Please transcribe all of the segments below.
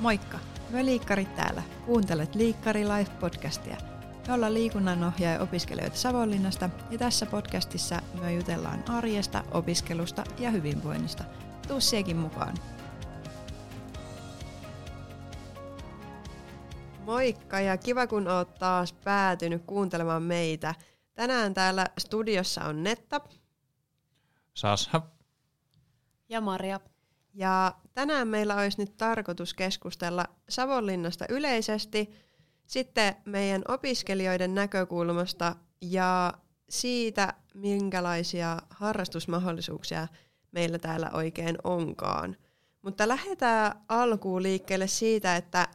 Moikka! Me liikkarit täällä. Kuuntelet Liikkari Life-podcastia. Me ollaan liikunnanohjaaja opiskelijoita Savonlinnasta ja tässä podcastissa me jutellaan arjesta, opiskelusta ja hyvinvoinnista. Tuu siekin mukaan. Moikka ja kiva kun oot taas päätynyt kuuntelemaan meitä. Tänään täällä studiossa on Netta. Sasha. Ja Maria. Ja tänään meillä olisi nyt tarkoitus keskustella Savonlinnasta yleisesti, sitten meidän opiskelijoiden näkökulmasta ja siitä, minkälaisia harrastusmahdollisuuksia meillä täällä oikein onkaan. Mutta lähdetään alkuun liikkeelle siitä, että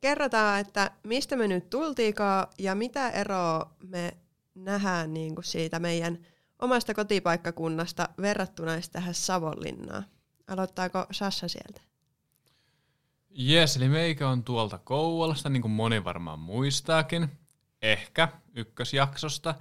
kerrotaan, että mistä me nyt tultiikaan ja mitä eroa me nähdään niin kuin siitä meidän omasta kotipaikkakunnasta verrattuna tähän Savonlinnaan. Aloittaako Sassa sieltä? Jes, eli meikä on tuolta Kouvolasta, niin kuin moni varmaan muistaakin. Ehkä ykkösjaksosta.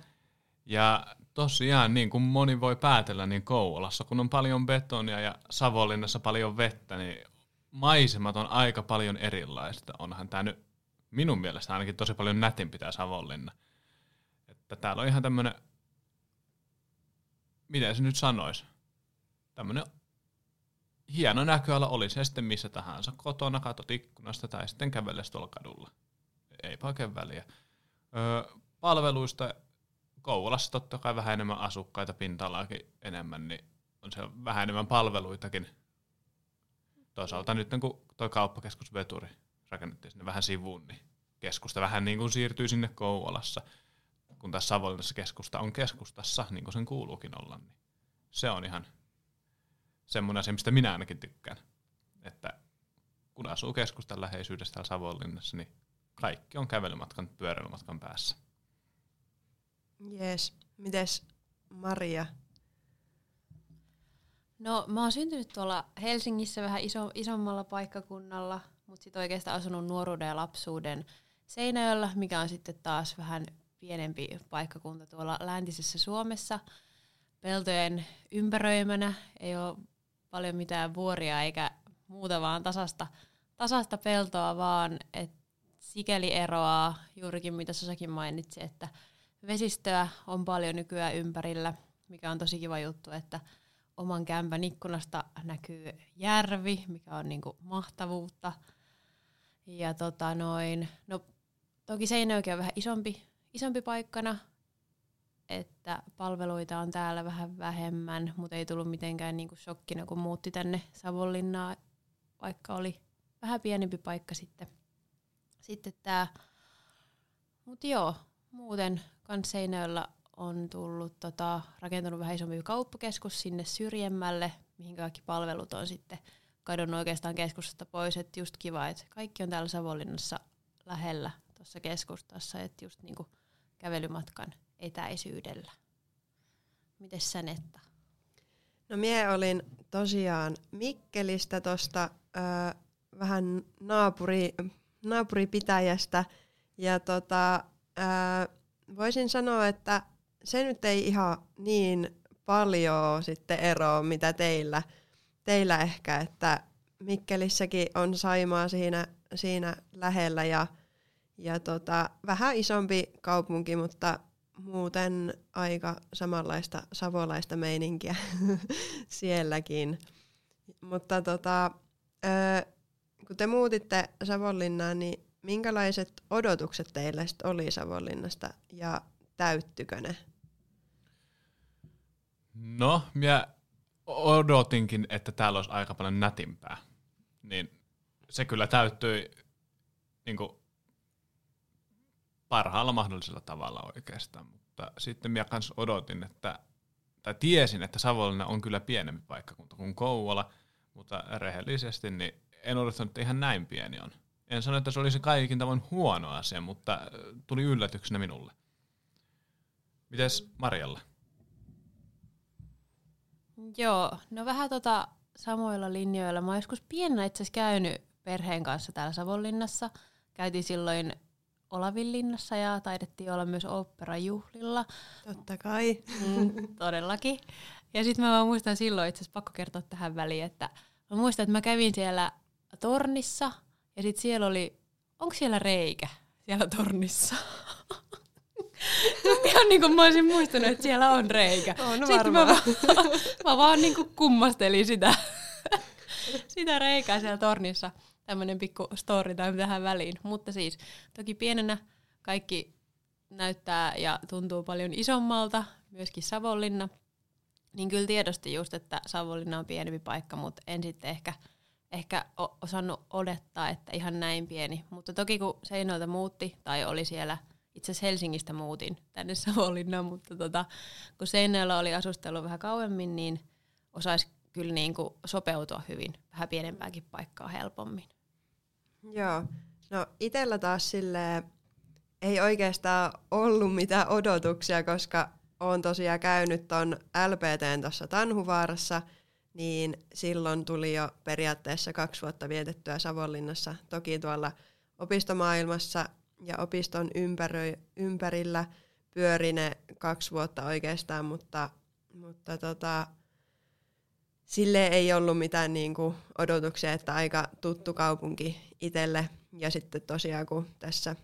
Ja tosiaan, niin kuin moni voi päätellä, niin Kouvolassa, kun on paljon betonia ja Savonlinnassa paljon vettä, niin maisemat on aika paljon erilaista. Onhan tämä nyt minun mielestä ainakin tosi paljon nätimpi tämä Savonlinna. Että täällä on ihan tämmöinen, miten se nyt sanoisi, tämmöinen hieno näköala oli se sitten missä tahansa. Kotona katot ikkunasta tai sitten kävelles tuolla kadulla. Ei oikein väliä. Öö, palveluista Kouvolassa totta kai vähän enemmän asukkaita, pinta-alaakin enemmän, niin on se vähän enemmän palveluitakin. Toisaalta nyt kun tuo kauppakeskus Veturi rakennettiin sinne vähän sivuun, niin keskusta vähän niin kuin siirtyy sinne Kouvolassa, kun tässä Savonlinnassa keskusta on keskustassa, niin kuin sen kuuluukin olla. Niin se on ihan semmoinen asia, mistä minä ainakin tykkään. Että kun asuu keskustan läheisyydessä täällä Savonlinnassa, niin kaikki on kävelymatkan, pyöräilymatkan päässä. Jees. Mites Maria? No mä oon syntynyt tuolla Helsingissä vähän iso, isommalla paikkakunnalla, mutta sitten oikeastaan asunut nuoruuden ja lapsuuden Seinäjöllä, mikä on sitten taas vähän pienempi paikkakunta tuolla läntisessä Suomessa. Peltojen ympäröimänä ei ole paljon mitään vuoria eikä muuta, vaan tasasta, tasasta peltoa, vaan et sikäli eroaa juurikin mitä Sasakin mainitsi, että vesistöä on paljon nykyään ympärillä, mikä on tosi kiva juttu, että oman kämpän ikkunasta näkyy järvi, mikä on niinku mahtavuutta. Ja tota noin, no toki Seinäjoki on vähän isompi, isompi paikkana, että palveluita on täällä vähän vähemmän, mutta ei tullut mitenkään niinku shokkina, kun muutti tänne Savonlinnaan, vaikka oli vähän pienempi paikka sitten. Sitten tämä, mutta joo, muuten kans Seinäjöllä on tullut tota, rakentunut vähän isompi kauppakeskus sinne syrjemmälle, mihin kaikki palvelut on sitten kadonnut oikeastaan keskustasta pois. Että just kiva, että kaikki on täällä Savonlinnassa lähellä tuossa keskustassa, että just niinku kävelymatkan etäisyydellä. Mites sä Netta? No mie olin tosiaan Mikkelistä tuosta vähän naapuri, naapuripitäjästä ja tota, ö, voisin sanoa, että se nyt ei ihan niin paljon sitten eroa, mitä teillä, teillä ehkä, että Mikkelissäkin on Saimaa siinä, siinä lähellä ja, ja tota, vähän isompi kaupunki, mutta muuten aika samanlaista savolaista meininkiä sielläkin. Mutta tota, kun te muutitte Savonlinnaan, niin minkälaiset odotukset teille oli Savonlinnasta ja täyttykö ne? No, minä odotinkin, että täällä olisi aika paljon nätimpää. Niin se kyllä täyttyi niin kuin, parhaalla mahdollisella tavalla oikeastaan. Mutta sitten minä kanssa odotin, että, tai tiesin, että Savonlinna on kyllä pienempi paikkakunta kuin Kouvola, mutta rehellisesti niin en odottanut, että ihan näin pieni on. En sano, että se olisi kaikin tavoin huono asia, mutta tuli yllätyksenä minulle. Mites Marjalla? Joo, no vähän tota samoilla linjoilla. Mä oon joskus pienenä itse asiassa käynyt perheen kanssa täällä Savonlinnassa. Käytiin silloin Olavinlinnassa ja taidettiin olla myös operajuhlilla. Totta kai. Mm, todellakin. Ja sitten mä vaan muistan silloin, itse asiassa pakko kertoa tähän väliin, että mä muistan, että mä kävin siellä tornissa Ja sitten siellä oli, onko siellä reikä siellä tornissa? Ihan niin kuin mä olisin muistanut, että siellä on reikä. On Sitten mä, vaan- mä vaan niin kuin kummastelin sitä, sitä reikää siellä tornissa. Tämmöinen pikku story time tähän väliin. Mutta siis toki pienenä kaikki näyttää ja tuntuu paljon isommalta, myöskin Savonlinna. Niin kyllä tiedosti just, että Savonlinna on pienempi paikka, mutta en sitten ehkä, ehkä osannut odottaa, että ihan näin pieni. Mutta toki kun Seinältä muutti, tai oli siellä, itse asiassa Helsingistä muutin tänne Savonlinnaan, mutta tota, kun Seinäjoella oli asustellut vähän kauemmin, niin osaisi kyllä niin kuin sopeutua hyvin vähän pienempääkin paikkaa helpommin. Joo. No itellä taas silleen ei oikeastaan ollut mitään odotuksia, koska olen tosiaan käynyt ton LPTn tuossa Tanhuvaarassa, niin silloin tuli jo periaatteessa kaksi vuotta vietettyä Savonlinnassa. Toki tuolla opistomaailmassa ja opiston ympärö, ympärillä pyöri ne kaksi vuotta oikeastaan, mutta, mutta tota, sille ei ollut mitään niinku odotuksia, että aika tuttu kaupunki itselle. Ja sitten tosiaan kun tässä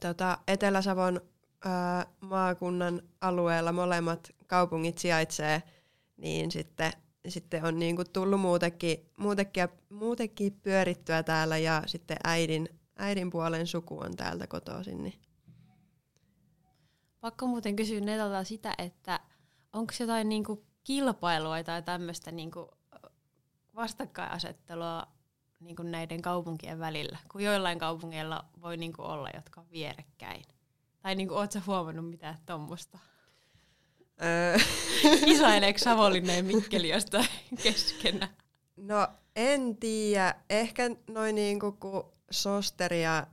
tota, Etelä-Savon ää, maakunnan alueella molemmat kaupungit sijaitsee, niin sitten, sitten on niinku tullut muutenkin, muutenkin, muutenkin pyörittyä täällä ja sitten äidin, äidin puolen suku on täältä kotoisin. Niin. Pakko muuten kysyä Netalta sitä, että onko jotain niinku kilpailua tai tämmöistä niinku vastakkainasettelua niinku näiden kaupunkien välillä, kun joillain kaupungeilla voi niinku olla, jotka on vierekkäin. Tai niinku, oot sä huomannut mitään tuommoista? Kisaileeko Savonlinna ja Mikkeli jostain keskenään? No en tiedä. Ehkä noin niinku, kun Sosteri ja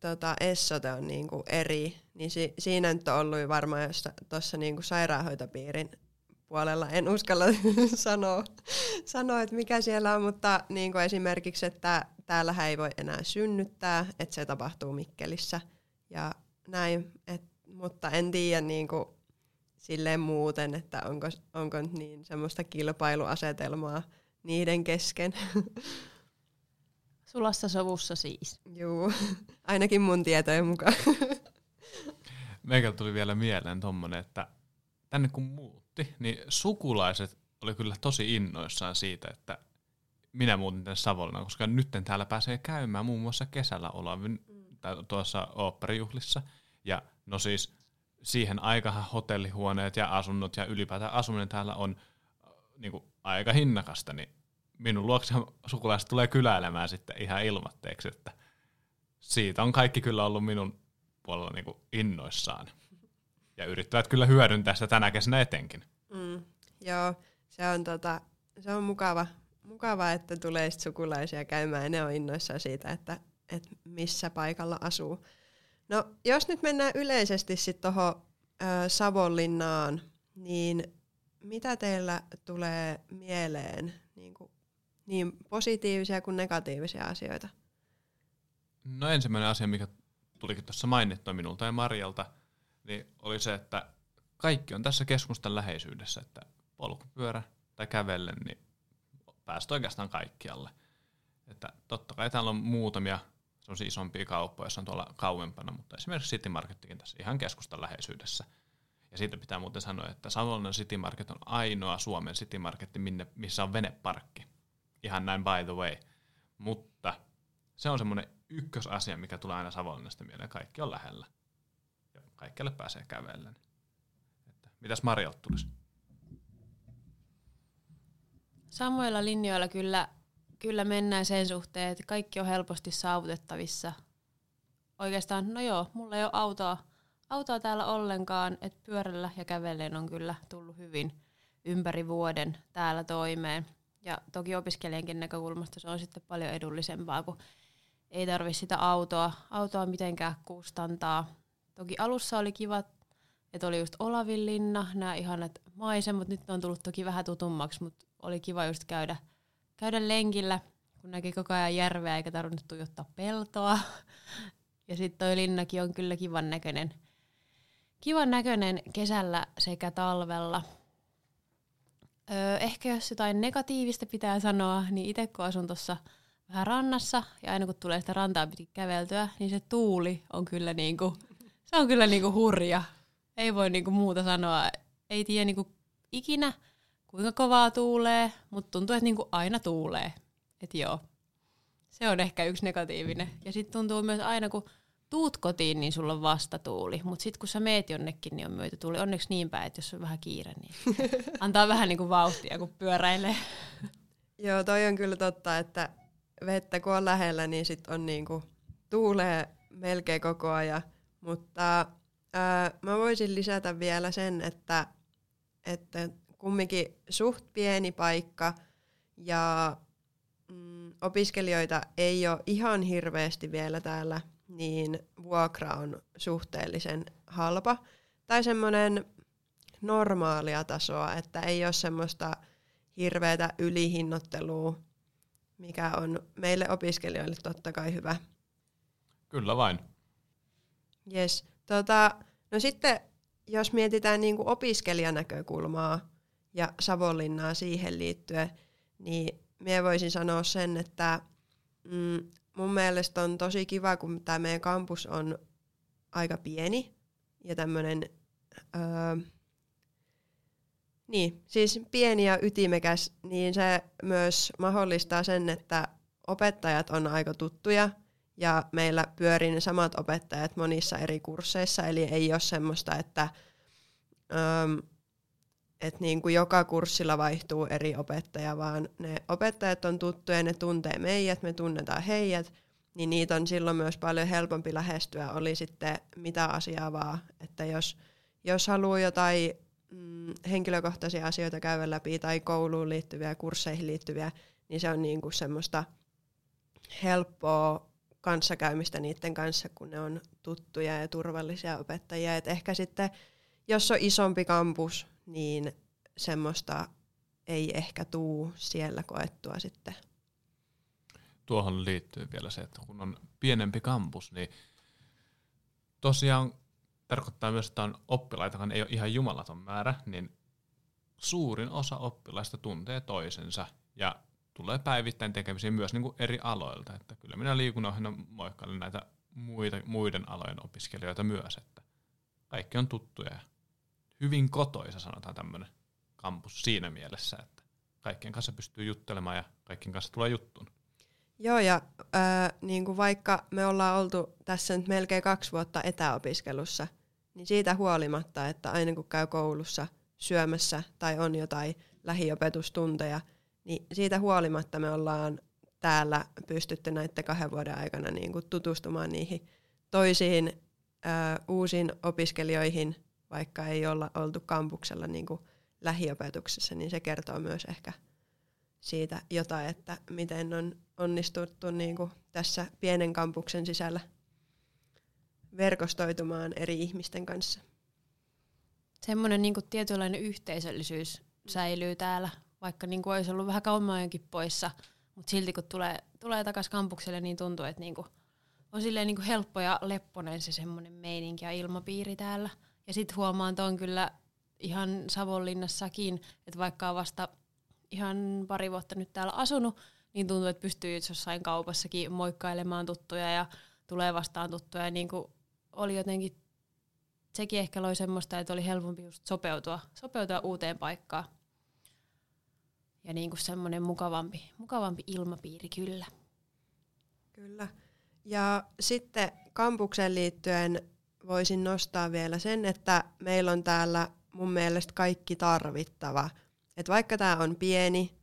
tota, Essote on niinku eri, niin si- siinä nyt on ollut varmaan tuossa niinku sairaanhoitopiirin puolella. En uskalla sanoa, sanoa, että mikä siellä on, mutta niinku esimerkiksi, että täällähän ei voi enää synnyttää, että se tapahtuu Mikkelissä ja näin. Et, mutta en tiedä niinku, silleen muuten, että onko, onko niin semmoista kilpailuasetelmaa niiden kesken. Sulassa sovussa siis. Juu, ainakin mun tietojen mukaan. Meikä tuli vielä mieleen tommonen, että tänne kun muutti, niin sukulaiset oli kyllä tosi innoissaan siitä, että minä muutin tänne Savonlinnaan, koska nyt täällä pääsee käymään muun muassa kesällä Olavin tai tuossa oopperijuhlissa. Ja no siis siihen aikahan hotellihuoneet ja asunnot ja ylipäätään asuminen täällä on äh, niinku aika hinnakasta, niin minun luokse sukulaiset tulee kyläilemään sitten ihan ilmatteeksi, että siitä on kaikki kyllä ollut minun puolella niinku innoissaan. Ja yrittävät kyllä hyödyntää sitä tänä kesänä etenkin. Mm, joo, se on, tota, se on mukava, mukava, että tulee sit sukulaisia käymään ja ne on innoissaan siitä, että, että missä paikalla asuu. No, jos nyt mennään yleisesti sitten tuohon Savonlinnaan, niin mitä teillä tulee mieleen niin, kuin, niin positiivisia kuin negatiivisia asioita? No ensimmäinen asia, mikä tulikin tuossa mainittua minulta ja Marjalta, niin oli se, että kaikki on tässä keskustan läheisyydessä, että polkupyörä tai kävellen, niin päästä oikeastaan kaikkialle. Että totta kai täällä on muutamia sellaisia isompia kauppoja, joissa on tuolla kauempana, mutta esimerkiksi City Markettikin tässä ihan keskustan läheisyydessä. Ja siitä pitää muuten sanoa, että Savonlinnan City Market on ainoa Suomen City Market, minne, missä on veneparkki. Ihan näin by the way. Mutta se on semmoinen ykkösasia, mikä tulee aina Savonlinnasta mieleen. Kaikki on lähellä. Ja kaikkialle pääsee kävellen. Että, mitäs Marjalta tulisi? Samoilla linjoilla kyllä, kyllä mennään sen suhteen, että kaikki on helposti saavutettavissa. Oikeastaan, no joo, mulla ei ole autoa, autoa täällä ollenkaan, että pyörällä ja kävellen on kyllä tullut hyvin ympäri vuoden täällä toimeen. Ja toki opiskelijankin näkökulmasta se on sitten paljon edullisempaa, kun ei tarvi sitä autoa, autoa mitenkään kustantaa. Toki alussa oli kiva, että oli just Olavinlinna, nämä ihanat maisemat, nyt ne on tullut toki vähän tutummaksi, mutta oli kiva just käydä, käydä lenkillä, kun näki koko ajan järveä eikä tarvinnut tuijottaa peltoa. Ja sitten toi linnakin on kyllä kivan näköinen, kivan näköinen kesällä sekä talvella. Öö, ehkä jos jotain negatiivista pitää sanoa, niin itse kun asun tuossa vähän rannassa ja aina kun tulee sitä rantaa pitkin käveltyä, niin se tuuli on kyllä niinku, se on kyllä niinku hurja. Ei voi niinku muuta sanoa. Ei tiedä niinku ikinä kuinka kovaa tuulee, mutta tuntuu, että niinku aina tuulee. Et joo. Se on ehkä yksi negatiivinen. Ja sitten tuntuu myös aina, kun tuut kotiin, niin sulla on vastatuuli. Mutta sitten kun sä meet jonnekin, niin on myötätuuli. Onneksi niin päin, että jos on vähän kiire, niin antaa vähän niin kuin vauhtia, kun pyöräilee. Joo, toi on kyllä totta, että vettä kun on lähellä, niin sit on niinku, tuulee melkein koko ajan. Mutta ää, mä voisin lisätä vielä sen, että, että kumminkin suht pieni paikka ja mm, opiskelijoita ei ole ihan hirveästi vielä täällä, niin vuokra on suhteellisen halpa. Tai semmoinen normaalia tasoa, että ei ole semmoista hirveätä ylihinnottelua, mikä on meille opiskelijoille totta kai hyvä. Kyllä vain. Yes. Tota, no sitten, jos mietitään niin kuin opiskelijanäkökulmaa ja Savonlinnaa siihen liittyen, niin minä voisin sanoa sen, että mm, mun mielestä on tosi kiva, kun tämä meidän kampus on aika pieni ja tämmöinen, öö, niin, siis pieni ja ytimekäs, niin se myös mahdollistaa sen, että opettajat on aika tuttuja ja meillä pyörii ne samat opettajat monissa eri kursseissa, eli ei ole semmoista, että öö, että niin kuin joka kurssilla vaihtuu eri opettaja, vaan ne opettajat on tuttuja, ne tuntee meidät, me tunnetaan heidät, niin niitä on silloin myös paljon helpompi lähestyä, oli sitten mitä asiaa vaan. Että jos, jos haluaa jotain mm, henkilökohtaisia asioita käydä läpi tai kouluun liittyviä, kursseihin liittyviä, niin se on niin kuin semmoista helppoa kanssakäymistä niiden kanssa, kun ne on tuttuja ja turvallisia opettajia. Et ehkä sitten, jos on isompi kampus, niin semmoista ei ehkä tuu siellä koettua sitten. Tuohon liittyy vielä se, että kun on pienempi kampus, niin tosiaan tarkoittaa myös, että on oppilaita, ei ole ihan jumalaton määrä, niin suurin osa oppilaista tuntee toisensa ja tulee päivittäin tekemisiin myös niin kuin eri aloilta. Että kyllä minä liikunnanohjana moikkailen näitä muita, muiden alojen opiskelijoita myös, että kaikki on tuttuja hyvin kotoisa, sanotaan tämmöinen kampus siinä mielessä, että kaikkien kanssa pystyy juttelemaan ja kaikkien kanssa tulee juttuun. Joo, ja äh, niin kuin vaikka me ollaan oltu tässä nyt melkein kaksi vuotta etäopiskelussa, niin siitä huolimatta, että aina kun käy koulussa syömässä tai on jotain lähiopetustunteja, niin siitä huolimatta me ollaan täällä pystytty näiden kahden vuoden aikana niin kuin tutustumaan niihin toisiin äh, uusiin opiskelijoihin vaikka ei olla oltu kampuksella niin kuin lähiopetuksessa, niin se kertoo myös ehkä siitä jotain, että miten on onnistuttu niin kuin tässä pienen kampuksen sisällä verkostoitumaan eri ihmisten kanssa. Semmoinen niin kuin tietynlainen yhteisöllisyys säilyy täällä, vaikka niin kuin olisi ollut vähän kauemmankin poissa, mutta silti kun tulee, tulee takaisin kampukselle, niin tuntuu, että niin kuin on silleen niin kuin helppo ja lepponen se semmoinen meininki ja ilmapiiri täällä. Ja sitten huomaan on kyllä ihan Savonlinnassakin, että vaikka on vasta ihan pari vuotta nyt täällä asunut, niin tuntuu, että pystyy jossain kaupassakin moikkailemaan tuttuja ja tulee vastaan tuttuja. Ja niin kuin oli jotenkin, sekin ehkä loi semmoista, että oli helpompi just sopeutua, sopeutua uuteen paikkaan. Ja niin kuin semmoinen mukavampi, mukavampi ilmapiiri kyllä. Kyllä. Ja sitten kampukseen liittyen voisin nostaa vielä sen, että meillä on täällä mun mielestä kaikki tarvittava. Et vaikka tämä on pieni,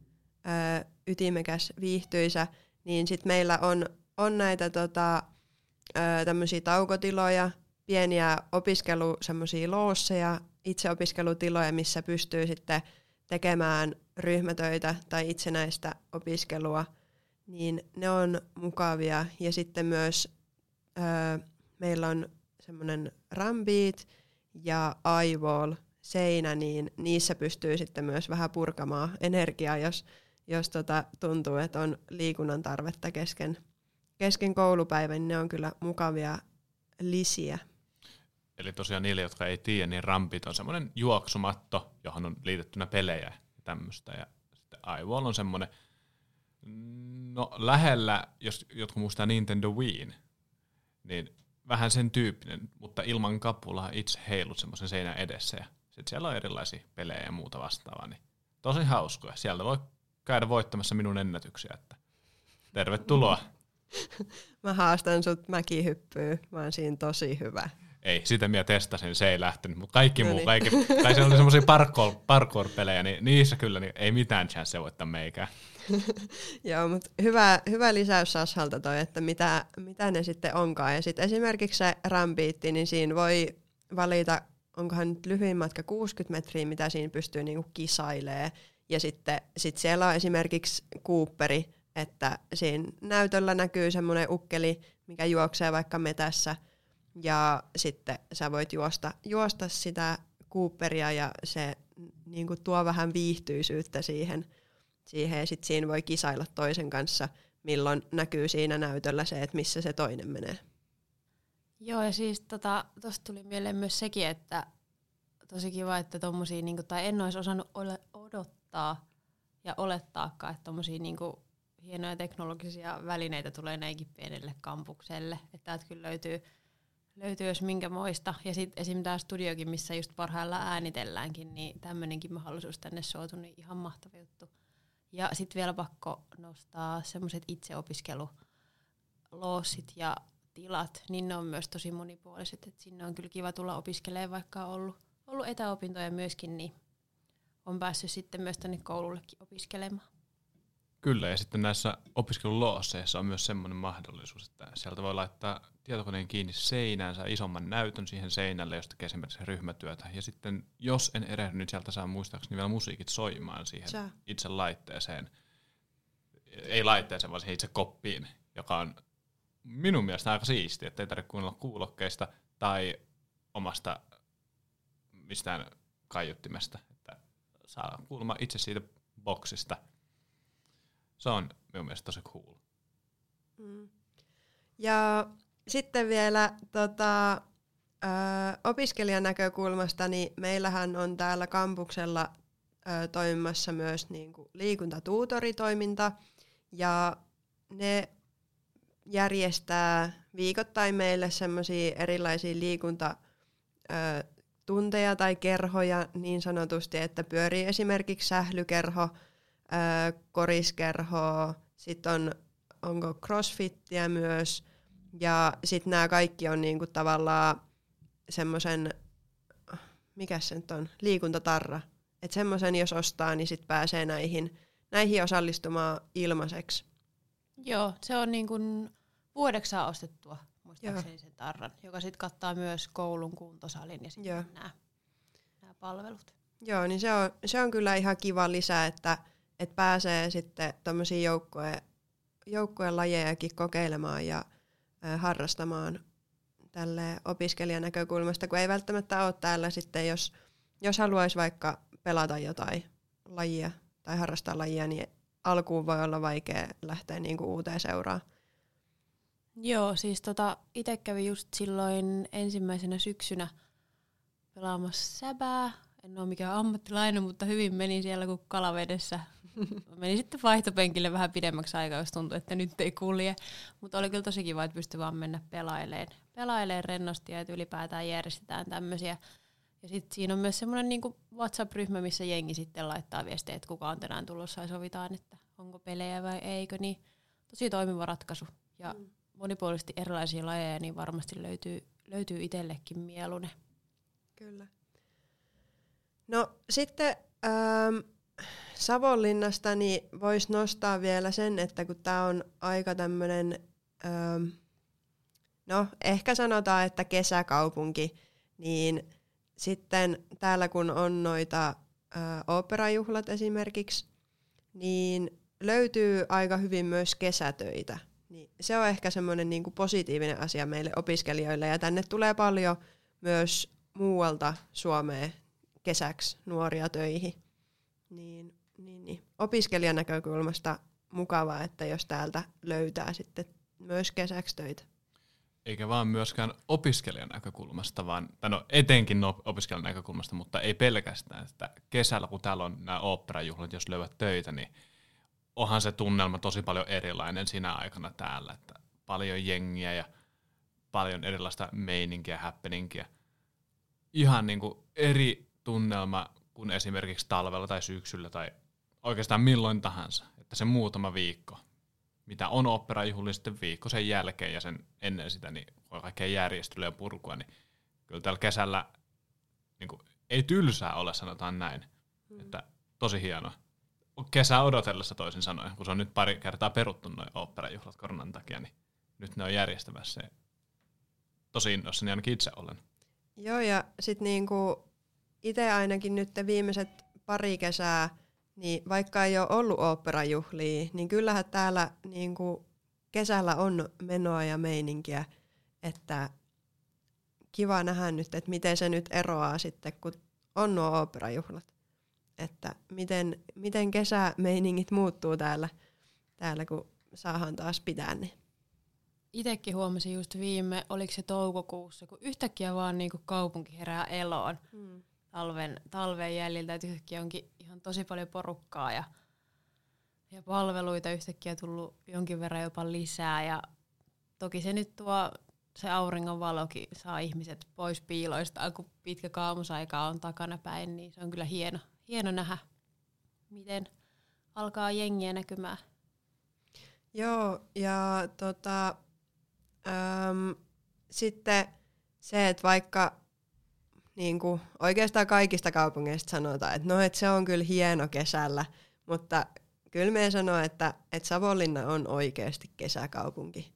ö, ytimekäs, viihtyisä, niin sitten meillä on, on näitä tota, tämmöisiä taukotiloja, pieniä opiskelu, semmoisia loosseja, itseopiskelutiloja, missä pystyy sitten tekemään ryhmätöitä tai itsenäistä opiskelua, niin ne on mukavia. Ja sitten myös ö, meillä on semmoinen rambeat ja eyewall seinä, niin niissä pystyy sitten myös vähän purkamaan energiaa, jos, jos tota tuntuu, että on liikunnan tarvetta kesken, kesken koulupäivän, niin ne on kyllä mukavia lisiä. Eli tosiaan niille, jotka ei tiedä, niin rampit on semmoinen juoksumatto, johon on liitettynä pelejä ja tämmöistä. Ja sitten iWall on semmoinen No lähellä, jos jotkut muistaa Nintendo Wii, niin vähän sen tyyppinen, mutta ilman kapulaa itse heilut semmoisen seinän edessä ja sitten siellä on erilaisia pelejä ja muuta vastaavaa, niin tosi hauskoja. Sieltä voi käydä voittamassa minun ennätyksiä, että tervetuloa. Mä haastan sut mäkihyppyyn, mä oon siinä tosi hyvä. Ei, sitä minä testasin, se ei lähtenyt, mutta kaikki no muu, niin. kaikki, tai se oli semmoisia parkour, parkour-pelejä, niin niissä kyllä niin ei mitään chance voittaa meikään. Joo, mutta hyvä, hyvä lisäys Sashalta toi, että mitä, mitä ne sitten onkaan. Ja sitten esimerkiksi se rambiitti, niin siinä voi valita, onkohan nyt lyhyin matka 60 metriä, mitä siinä pystyy niinku kisailee. Ja sitten sit siellä on esimerkiksi Cooperi, että siinä näytöllä näkyy semmoinen ukkeli, mikä juoksee vaikka metässä. Ja sitten sä voit juosta, juosta sitä Cooperia ja se niin tuo vähän viihtyisyyttä siihen – siihen ja sitten siinä voi kisailla toisen kanssa, milloin näkyy siinä näytöllä se, että missä se toinen menee. Joo, ja siis tuosta tota, tuli mieleen myös sekin, että tosi kiva, että tommosia, niinku, tai en olisi osannut ole, odottaa ja olettaakaan, että tommosia niinku, hienoja teknologisia välineitä tulee näinkin pienelle kampukselle. Että täältä kyllä löytyy, löytyy jos minkä moista. Ja sitten esim. tämä studiokin, missä just parhaillaan äänitelläänkin, niin tämmöinenkin mahdollisuus tänne suotu, niin ihan mahtava juttu. Ja sitten vielä pakko nostaa semmoiset itseopiskeluloosit ja tilat, niin ne on myös tosi monipuoliset, että sinne on kyllä kiva tulla opiskelemaan, vaikka on ollut, ollut etäopintoja myöskin, niin on päässyt sitten myös tänne koulullekin opiskelemaan. Kyllä, ja sitten näissä opiskelulooseissa on myös semmoinen mahdollisuus, että sieltä voi laittaa tietokoneen kiinni seinäänsä isomman näytön siihen seinälle, josta tekee esimerkiksi ryhmätyötä. Ja sitten, jos en erehdy, niin sieltä saa muistaakseni vielä musiikit soimaan siihen Sä. itse laitteeseen. Ei laitteeseen, vaan siihen itse koppiin, joka on minun mielestä aika siisti, että ei tarvitse kuunnella kuulokkeista tai omasta mistään kaiuttimesta, että saa kuulemma itse siitä boksista – se on minun mielestä tosi cool. Mm. Ja sitten vielä tota, ö, opiskelijan näkökulmasta, niin meillähän on täällä kampuksella ö, toimimassa myös niin kuin liikuntatuutoritoiminta, ja ne järjestää viikoittain meille semmoisia erilaisia liikuntatunteja tai kerhoja niin sanotusti, että pyörii esimerkiksi sählykerho, koriskerhoa, sitten on, onko crossfittiä myös, ja sitten nämä kaikki on niinku tavallaan semmoisen, mikä se nyt on, liikuntatarra. Että semmoisen jos ostaa, niin sitten pääsee näihin, näihin osallistumaan ilmaiseksi. Joo, se on niin kuin vuodeksi saa ostettua muistaakseni sen tarran, joka sitten kattaa myös koulun kuntosalin ja sitten nämä, nämä palvelut. Joo, niin se on, se on kyllä ihan kiva lisä, että että pääsee sitten tämmöisiä joukkojen, joukkojen lajejakin kokeilemaan ja harrastamaan tälle opiskelijan näkökulmasta, kun ei välttämättä ole täällä sitten, jos, jos haluaisi vaikka pelata jotain lajia tai harrastaa lajia, niin alkuun voi olla vaikea lähteä niinku uuteen seuraan. Joo, siis tota, itse kävin just silloin ensimmäisenä syksynä pelaamassa säbää. En ole mikään ammattilainen, mutta hyvin meni siellä kuin kalavedessä Meni sitten vaihtopenkille vähän pidemmäksi aikaa, jos tuntui, että nyt ei kulje. Mutta oli kyllä tosi kiva, että pystyi vaan mennä pelaileen, pelaileen rennosti ja että ylipäätään järjestetään tämmöisiä. Ja sitten siinä on myös semmoinen niinku WhatsApp-ryhmä, missä jengi sitten laittaa viestejä, että kuka on tänään tulossa ja sovitaan, että onko pelejä vai eikö. Niin tosi toimiva ratkaisu. Ja mm. monipuolisesti erilaisia lajeja, niin varmasti löytyy, löytyy itsellekin mielune. Kyllä. No sitten ähm, Savonlinnasta niin voisi nostaa vielä sen, että kun tämä on aika tämmöinen, öö, no ehkä sanotaan, että kesäkaupunki, niin sitten täällä kun on noita ö, operajuhlat esimerkiksi, niin löytyy aika hyvin myös kesätöitä. Niin se on ehkä semmoinen niin positiivinen asia meille opiskelijoille ja tänne tulee paljon myös muualta Suomeen kesäksi nuoria töihin. Niin niin, niin. opiskelijan näkökulmasta mukavaa, että jos täältä löytää sitten myös kesäksi töitä. Eikä vaan myöskään opiskelijan näkökulmasta, vaan, no etenkin no, opiskelijan näkökulmasta, mutta ei pelkästään, että kesällä kun täällä on nämä oopperajuhlat, jos löyvät töitä, niin onhan se tunnelma tosi paljon erilainen siinä aikana täällä, että paljon jengiä ja paljon erilaista meininkiä, happeningia. Ihan niin kuin eri tunnelma kuin esimerkiksi talvella tai syksyllä tai oikeastaan milloin tahansa. Että se muutama viikko, mitä on operajuhli sitten viikko sen jälkeen ja sen ennen sitä, niin voi kaikkea järjestelyä ja purkua, niin kyllä tällä kesällä niin kuin, ei tylsää ole, sanotaan näin. Mm. Että tosi hienoa. Kesä odotellessa toisin sanoen, kun se on nyt pari kertaa peruttu noin operajuhlat koronan takia, niin nyt ne on järjestämässä. Tosi innoissani ainakin itse olen. Joo, ja sitten niinku itse ainakin nyt viimeiset pari kesää, niin vaikka ei ole ollut oopperajuhlia, niin kyllähän täällä niinku kesällä on menoa ja meininkiä, että kiva nähdä nyt, että miten se nyt eroaa sitten, kun on nuo oopperajuhlat. Että miten, miten kesämeiningit muuttuu täällä, täällä, kun saahan taas pitää ne. Itekin huomasin just viime, oliko se toukokuussa, kun yhtäkkiä vaan niinku kaupunki herää eloon mm. Talven, talven jäljiltä, että yhtäkkiä onkin ihan tosi paljon porukkaa ja, ja palveluita yhtäkkiä tullut jonkin verran jopa lisää ja toki se nyt tuo se auringon valokin saa ihmiset pois piiloista, kun pitkä kaamusaika on takana päin, niin se on kyllä hieno, hieno nähdä, miten alkaa jengiä näkymään. Joo, ja tota, äm, sitten se, että vaikka niin kuin oikeastaan kaikista kaupungeista sanotaan, että no, että se on kyllä hieno kesällä, mutta kyllä me sanoo, että, että Savonlinna on oikeasti kesäkaupunki.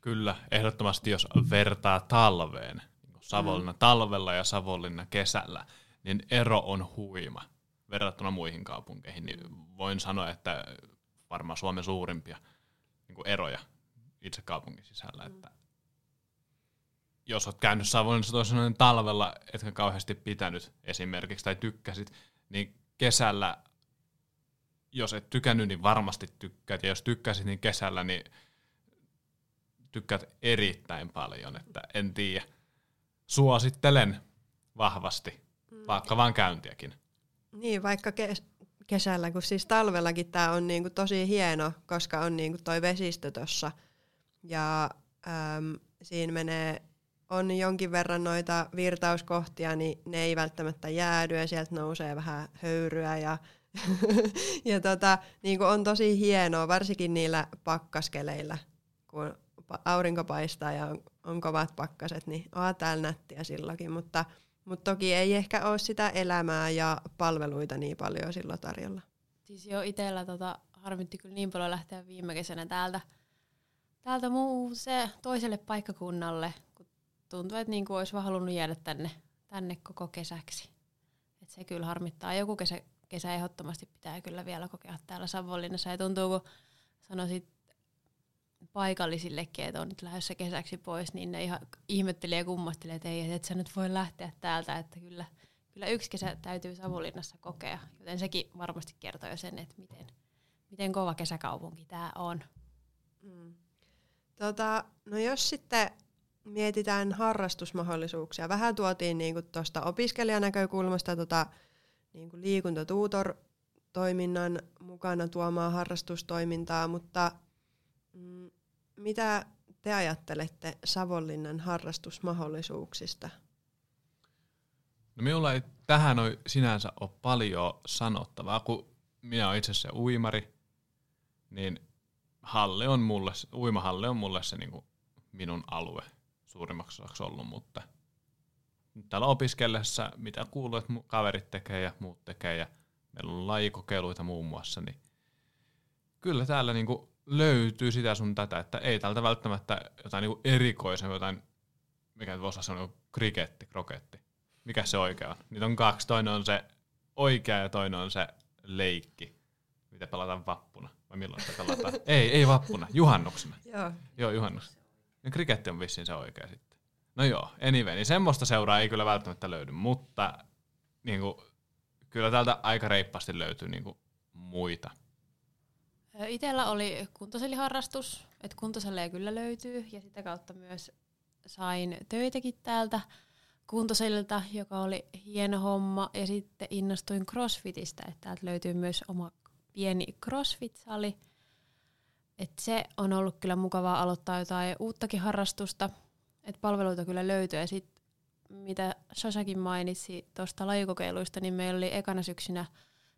Kyllä, ehdottomasti jos vertaa talveen, niin Savonlinna mm. talvella ja Savonlinna kesällä, niin ero on huima verrattuna muihin kaupunkeihin. Niin voin sanoa, että varmaan Suomen suurimpia niin eroja itse kaupungin sisällä. Mm. Että jos olet käynyt Savonlinnassa talvella, etkä kauheasti pitänyt esimerkiksi tai tykkäsit, niin kesällä, jos et tykännyt, niin varmasti tykkäät. Ja jos tykkäsit, niin kesällä, niin tykkäät erittäin paljon, että en tiedä. Suosittelen vahvasti, mm. vaikka vaan käyntiäkin. Niin, vaikka kes- kesällä, kun siis talvellakin tämä on niinku tosi hieno, koska on niinku toi vesistö tuossa. Ja äm, siinä menee, on jonkin verran noita virtauskohtia, niin ne ei välttämättä jäädy ja sieltä nousee vähän höyryä ja ja tota, niin on tosi hienoa, varsinkin niillä pakkaskeleillä, kun aurinko paistaa ja on, on kovat pakkaset, niin on täällä nättiä silloinkin, mutta, mutta toki ei ehkä ole sitä elämää ja palveluita niin paljon silloin tarjolla. Siis jo itsellä tota, harmitti kyllä niin paljon lähteä viime kesänä täältä, täältä muu se toiselle paikkakunnalle, kun tuntuu, että niinku olisi vaan halunnut jäädä tänne, tänne koko kesäksi. Et se kyllä harmittaa. Joku kesä, kesä ehdottomasti pitää kyllä vielä kokea täällä Savonlinnassa. Ja tuntuu, kun sanoisit paikallisillekin, että on nyt lähdössä kesäksi pois, niin ne ihan ihmettelee ja kummastelee, että ei, että sä nyt voi lähteä täältä, että kyllä, kyllä yksi kesä täytyy Savonlinnassa kokea, joten sekin varmasti kertoo jo sen, että miten, miten kova kesäkaupunki tämä on. Mm. Tota, no jos sitten mietitään harrastusmahdollisuuksia, vähän tuotiin niinku tuosta opiskelijanäkökulmasta tota, niinku liikuntatuutor-toiminnan mukana tuomaan harrastustoimintaa, mutta mm, mitä te ajattelette Savonlinnan harrastusmahdollisuuksista? No minulla ei tähän ole sinänsä ole paljon sanottavaa, kun minä olen itse asiassa uimari, niin halle on mulle, uimahalle on mulle se niin kuin minun alue suurimmaksi osaksi ollut, mutta täällä opiskellessa, mitä kuuluu, että kaverit tekee ja muut tekee ja meillä on lajikokeiluita muun muassa, niin kyllä täällä niin kuin löytyy sitä sun tätä, että ei täältä välttämättä jotain niinku erikoisen, jotain, mikä voisi sanoa, kriketti, kroketti. Mikä se oikea on? Niitä on kaksi. Toinen on se oikea ja toinen on se leikki, mitä pelataan vappuna. Vai milloin sitä pelataan? ei, ei vappuna, juhannuksena. joo. Joo, juhannuksena. Ja kriketti on vissiin se oikea sitten. No joo, anyway, niin semmoista seuraa ei kyllä välttämättä löydy, mutta niin kuin, kyllä täältä aika reippaasti löytyy niin kuin, muita Itellä oli kuntosaliharrastus, että kuntosalleja kyllä löytyy ja sitä kautta myös sain töitäkin täältä kuntosalilta, joka oli hieno homma ja sitten innostuin crossfitistä, että täältä löytyy myös oma pieni CrossFit-sali. Et se on ollut kyllä mukavaa aloittaa jotain uuttakin harrastusta. Et palveluita kyllä löytyy. Ja sit, mitä Sasakin mainitsi tuosta lajikokeiluista, niin meillä oli ekana syksynä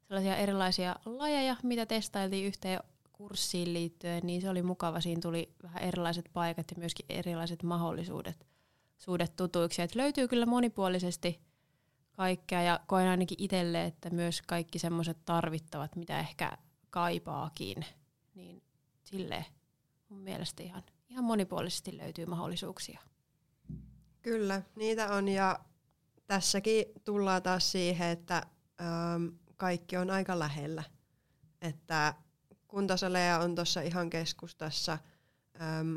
sellaisia erilaisia lajeja, mitä testailtiin yhteen kurssiin liittyen, niin se oli mukava. Siinä tuli vähän erilaiset paikat ja myöskin erilaiset mahdollisuudet suudet tutuiksi. Et löytyy kyllä monipuolisesti kaikkea ja koen ainakin itselle, että myös kaikki semmoiset tarvittavat, mitä ehkä kaipaakin, niin sille mun mielestä ihan, ihan monipuolisesti löytyy mahdollisuuksia. Kyllä, niitä on ja tässäkin tullaan taas siihen, että ähm, kaikki on aika lähellä. Että kuntasaleja on tuossa ihan keskustassa, ähm,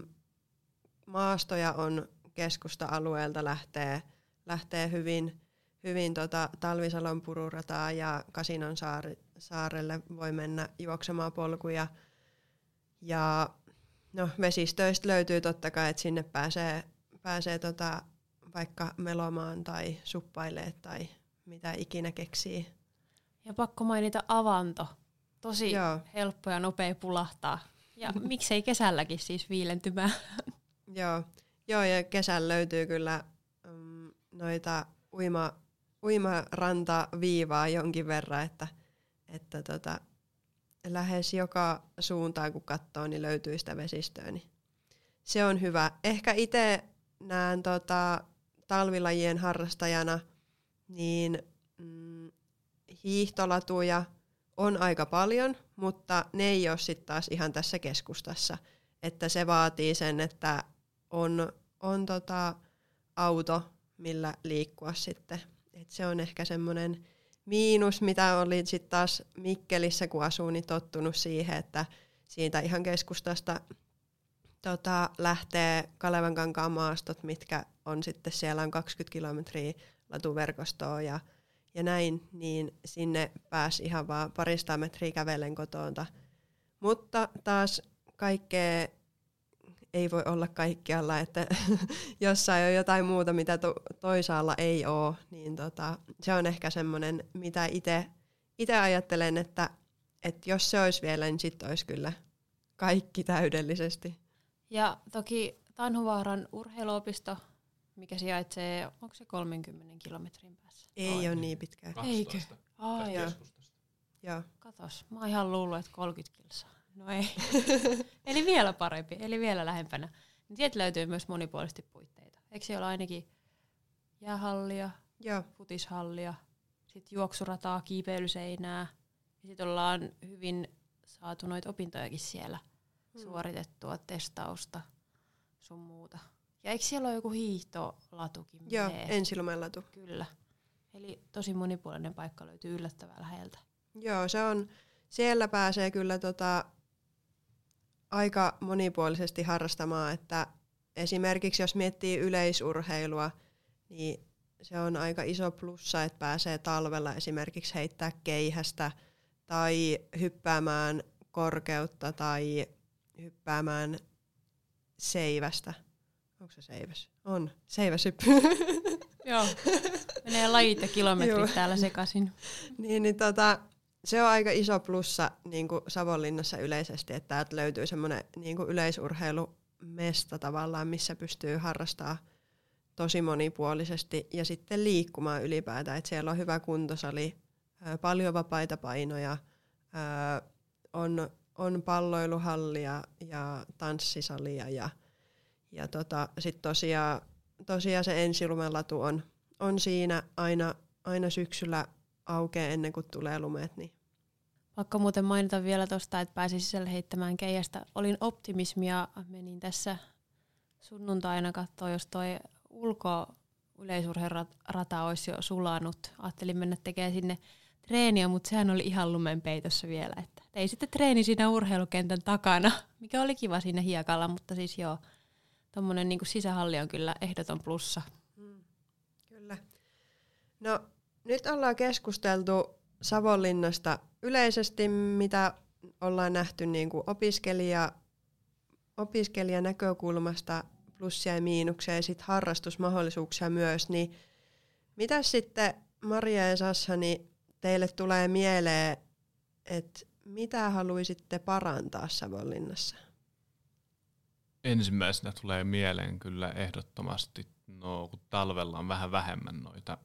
maastoja on keskusta-alueelta lähtee, lähtee hyvin, hyvin tota Talvisalon pururataa ja Kasinon saarelle voi mennä juoksemaan polkuja. Ja no, vesistöistä löytyy totta kai, että sinne pääsee, pääsee tota, vaikka melomaan tai suppailee tai mitä ikinä keksii. Ja pakko mainita avanto. Tosi Joo. helppo ja nopea pulahtaa. Ja miksei kesälläkin siis viilentymään. Joo. Joo, ja kesällä löytyy kyllä um, noita uima, uimarantaviivaa jonkin verran, että, että tota, lähes joka suuntaan kun katsoo, niin löytyy sitä vesistöä. Niin se on hyvä. Ehkä itse näen tota, talvilajien harrastajana, niin mm, hiihtolatuja on aika paljon, mutta ne ei ole sitten taas ihan tässä keskustassa. Että se vaatii sen, että on, on tota auto, millä liikkua sitten. Et se on ehkä semmoinen miinus, mitä oli sitten taas Mikkelissä, kun asuu, niin tottunut siihen, että siitä ihan keskustasta tota, lähtee Kalevankankaan maastot, mitkä on sitten, siellä on 20 kilometriä latuverkostoa ja, ja näin, niin sinne pääsi ihan vaan parista metriä kävellen kotoonta. Mutta taas kaikkea ei voi olla kaikkialla, että jossain on jotain muuta, mitä to- toisaalla ei ole, niin tota, se on ehkä semmoinen, mitä itse ajattelen, että, että jos se olisi vielä, niin sitten olisi kyllä kaikki täydellisesti. Ja toki Tanhuvaaran urheiluopisto, mikä sijaitsee, onko se 30 kilometrin päässä? Ei ole niin pitkään. Eikö? Ai, joo. Katos, mä oon ihan luullut, että 30 kilsaa. No ei. Eli vielä parempi, eli vielä lähempänä. Niin sieltä löytyy myös monipuolisesti puitteita. Eikö siellä ainakin jäähallia, Joo. futishallia, sitten juoksurataa, kiipeilyseinää. Ja sitten ollaan hyvin saatu noita opintojakin siellä hmm. suoritettua, testausta sun muuta. Ja eikö siellä ole joku hiihtolatukin? Joo, ensilumellatu. Kyllä. Eli tosi monipuolinen paikka löytyy yllättävän läheltä. Joo, se on, siellä pääsee kyllä tota, aika monipuolisesti harrastamaan, että esimerkiksi jos miettii yleisurheilua, niin se on aika iso plussa, että pääsee talvella esimerkiksi heittää keihästä tai hyppäämään korkeutta tai hyppäämään seivästä. Onko se seiväs? On. Seiväshyppy. Joo. Menee lajit ja kilometrit täällä sekaisin. niin, niin tota, se on aika iso plussa niin kuin Savonlinnassa yleisesti, että täältä löytyy semmoinen niin kuin yleisurheilumesta tavallaan, missä pystyy harrastamaan tosi monipuolisesti ja sitten liikkumaan ylipäätään. Että siellä on hyvä kuntosali, paljon vapaita painoja, on, on palloiluhallia ja tanssisalia ja, ja tota, sitten tosiaan, tosiaan se ensilumelatu on, on siinä aina, aina syksyllä aukeaa ennen kuin tulee lumet. Niin. Pakko muuten mainita vielä tuosta, että pääsin sisälle heittämään keijästä. Olin optimismia, menin tässä sunnuntaina katsoa, jos toi ulko yleisurheilurata olisi jo sulanut. Ajattelin mennä tekemään sinne treeniä, mutta sehän oli ihan lumen peitossa vielä. Että tein sitten treeni siinä urheilukentän takana, mikä oli kiva siinä hiekalla, mutta siis joo, tuommoinen niin sisähalli on kyllä ehdoton plussa. Mm, kyllä. No nyt ollaan keskusteltu Savonlinnasta yleisesti, mitä ollaan nähty niin kuin opiskelija, opiskelijan näkökulmasta plussia ja miinuksia ja sitten harrastusmahdollisuuksia myös, niin mitä sitten Maria ja Sassa, niin teille tulee mieleen, että mitä haluaisitte parantaa Savonlinnassa? Ensimmäisenä tulee mieleen kyllä ehdottomasti, no kun talvella on vähän vähemmän noita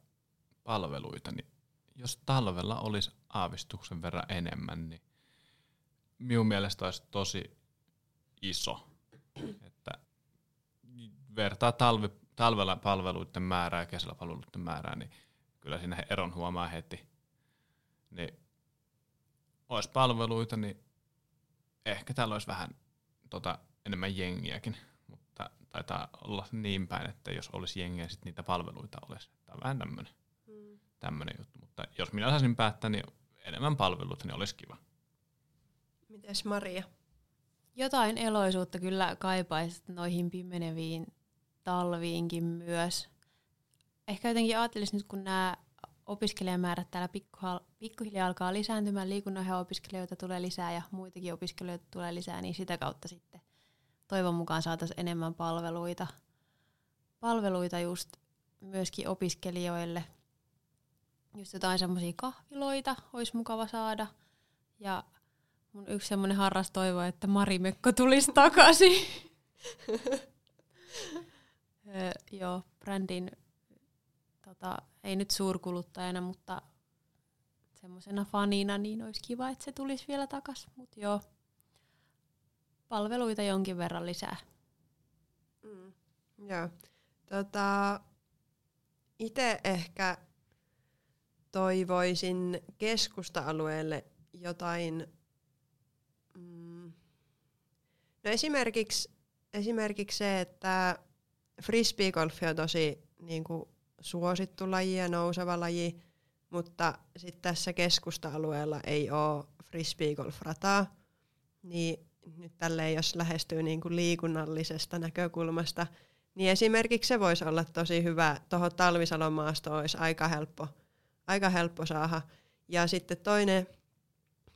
palveluita, niin jos talvella olisi aavistuksen verran enemmän, niin minun mielestä olisi tosi iso. Että vertaa talvi, talvella palveluiden määrää ja kesällä palveluiden määrää, niin kyllä siinä eron huomaa heti. Niin olisi palveluita, niin ehkä täällä olisi vähän tota, enemmän jengiäkin, mutta taitaa olla niin päin, että jos olisi jengiä, sitten niitä palveluita olisi. Tämä on vähän tämmöinen mm. Tämmöinen juttu, mutta jos minä saisin päättää, niin enemmän palveluita, niin olisi kiva. Mites Maria? Jotain eloisuutta kyllä kaipaisi noihin pimeneviin talviinkin myös. Ehkä jotenkin ajattelisin nyt, kun nämä opiskelijamäärät täällä pikkuhiljaa alkaa lisääntymään, liikunnanohjaajan opiskelijoita tulee lisää ja muitakin opiskelijoita tulee lisää, niin sitä kautta sitten toivon mukaan saataisiin enemmän palveluita, palveluita just myöskin opiskelijoille. Just jotain semmoisia kahviloita olisi mukava saada. Ja mun yksi semmoinen harras toivo, että Marimekko tulisi takaisin. joo, brändin tota, ei nyt suurkuluttajana, mutta semmoisena fanina, niin olisi kiva, että se tulisi vielä takas. Mutta joo, palveluita jonkin verran lisää. Mm. Joo. Tota, itse ehkä toivoisin keskusta-alueelle jotain, mm, no esimerkiksi, esimerkiksi se, että frisbeegolfi on tosi niin kuin, suosittu laji ja nouseva laji, mutta sitten tässä keskusta-alueella ei ole frisbeegolf-rataa, niin nyt tälleen jos lähestyy niin kuin liikunnallisesta näkökulmasta, niin esimerkiksi se voisi olla tosi hyvä. Tuohon Talvisalon maastoon olisi aika helppo, aika helppo saada. Ja sitten toinen,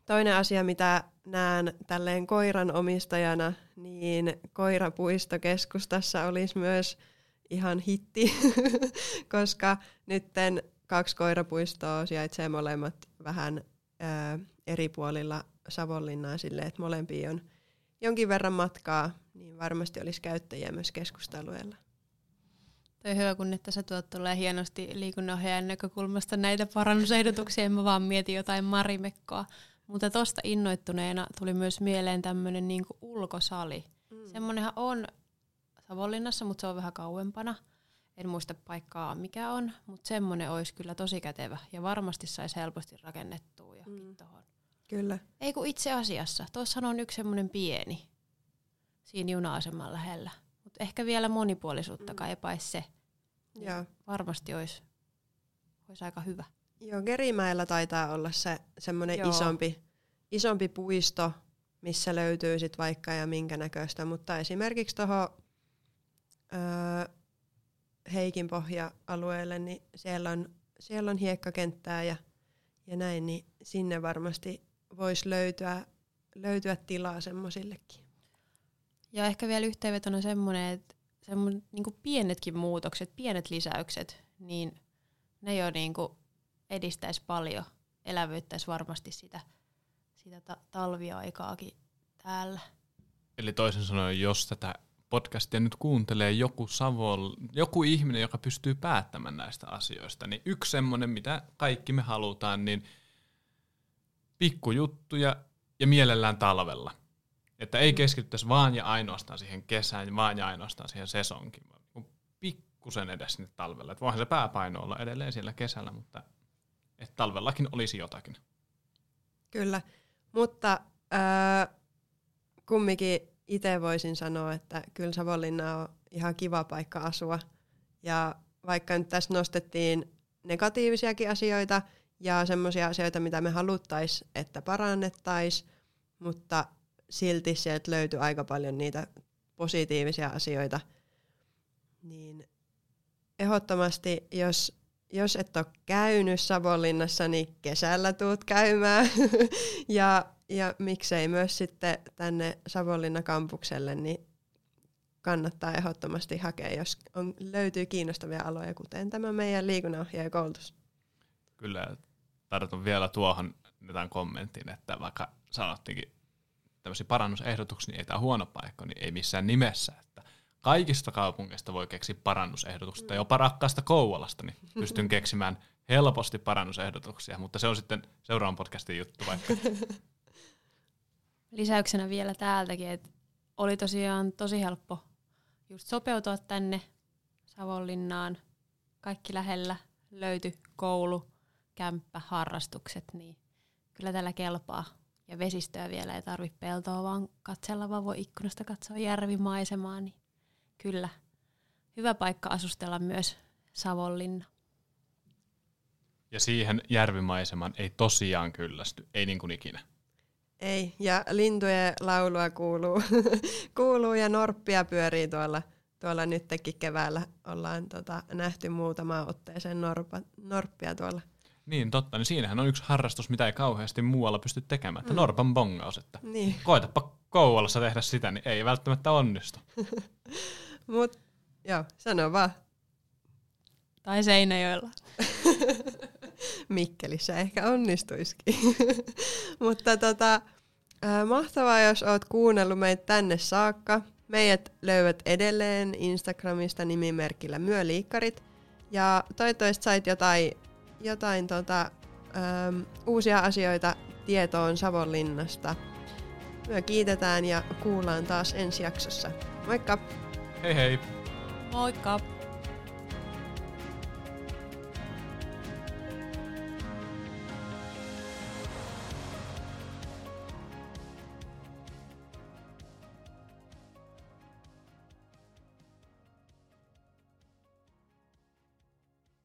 toinen asia, mitä näen tälleen koiran omistajana, niin koirapuistokeskustassa olisi myös ihan hitti, koska nytten kaksi koirapuistoa sijaitsee molemmat vähän ää, eri puolilla Savonlinnaa sille, että molempiin on jonkin verran matkaa, niin varmasti olisi käyttäjiä myös keskustalueella. Toi hyvä, kun että sä tuot tulee hienosti liikunnanohjaajan näkökulmasta näitä parannusehdotuksia, en mä vaan mietin jotain marimekkoa. Mutta tosta innoittuneena tuli myös mieleen tämmöinen niinku ulkosali. Mm. Semmoinenhan on Savonlinnassa, mutta se on vähän kauempana. En muista paikkaa mikä on, mutta semmoinen olisi kyllä tosi kätevä ja varmasti saisi helposti rakennettua johonkin mm. tuohon. Kyllä. Ei kun itse asiassa. Tuossa on yksi semmoinen pieni siinä juna-aseman lähellä. Mutta ehkä vielä monipuolisuutta kaipaisi se. Niin Joo. Varmasti olisi, olisi aika hyvä. Joo, Gerimäellä taitaa olla se semmoinen isompi, isompi puisto, missä löytyy sit vaikka ja minkä näköistä, mutta esimerkiksi tuohon öö, Heikin pohja-alueelle, niin siellä on, siellä on hiekkakenttää ja, ja näin, niin sinne varmasti voisi löytyä, löytyä tilaa semmoisillekin. Ja ehkä vielä yhteenvetona semmoinen, että semmoinen, niin pienetkin muutokset, pienet lisäykset, niin ne jo niin edistäisi paljon, elävyyttäisi varmasti sitä, sitä ta- talviaikaakin täällä. Eli toisin sanoen, jos tätä podcastia nyt kuuntelee joku Savol, joku ihminen, joka pystyy päättämään näistä asioista, niin yksi semmoinen, mitä kaikki me halutaan, niin pikkujuttuja ja mielellään talvella. Että ei keskittäisi vaan ja ainoastaan siihen kesään, vaan ja ainoastaan siihen sesonkin, vaan niin pikkusen edes sinne talvella. Että voihan se pääpaino olla edelleen siellä kesällä, mutta että talvellakin olisi jotakin. Kyllä, mutta äh, kumminkin itse voisin sanoa, että kyllä Savonlinna on ihan kiva paikka asua. Ja vaikka nyt tässä nostettiin negatiivisiakin asioita ja semmoisia asioita, mitä me haluttaisiin, että parannettaisiin, mutta silti sieltä löytyy aika paljon niitä positiivisia asioita. Niin ehdottomasti, jos, jos et ole käynyt Savonlinnassa, niin kesällä tuut käymään. ja ja miksei myös sitten tänne Savonlinna kampukselle, niin kannattaa ehdottomasti hakea, jos on, löytyy kiinnostavia aloja, kuten tämä meidän liikunnanohjaajakoulutus. Kyllä, tartun vielä tuohon tämän kommentin, että vaikka sanottiinkin tämmöisiä parannusehdotuksia, niin ei tämä huono paikka, niin ei missään nimessä. Että kaikista kaupungeista voi keksiä parannusehdotuksia, tai jopa rakkaasta Kouvolasta, niin pystyn keksimään helposti parannusehdotuksia, mutta se on sitten seuraavan podcastin juttu vaikka. Lisäyksenä vielä täältäkin, että oli tosiaan tosi helppo just sopeutua tänne Savonlinnaan. Kaikki lähellä löytyi koulu, kämppä, harrastukset, niin kyllä tällä kelpaa. Ja vesistöä vielä ei tarvitse peltoa, vaan katsella vaan voi ikkunasta katsoa järvimaisemaa, niin kyllä hyvä paikka asustella myös Savonlinna. Ja siihen järvimaisemaan ei tosiaan kyllästy, ei niin kuin ikinä. Ei, ja lintujen laulua kuuluu, kuuluu ja norppia pyörii tuolla, tuolla nytkin keväällä. Ollaan tota, nähty muutama otteeseen norpa, norppia tuolla. Niin, totta. Niin siinähän on yksi harrastus, mitä ei kauheasti muualla pysty tekemään. Että mm. norpan bongaus. Että Niin. koetapa Kouvolassa tehdä sitä, niin ei välttämättä onnistu. Mut joo, sano vaan. Tai Seinäjoella. Mikkelissä ehkä onnistuisikin. Mutta tota, äh, mahtavaa, jos oot kuunnellut meitä tänne saakka. Meidät löydät edelleen Instagramista nimimerkillä Myöliikkarit. Ja toivottavasti sait jotain, jotain tota, ähm, uusia asioita tietoon Savonlinnasta. Myö kiitetään ja kuullaan taas ensi jaksossa. Moikka! Hei hei! Moikka!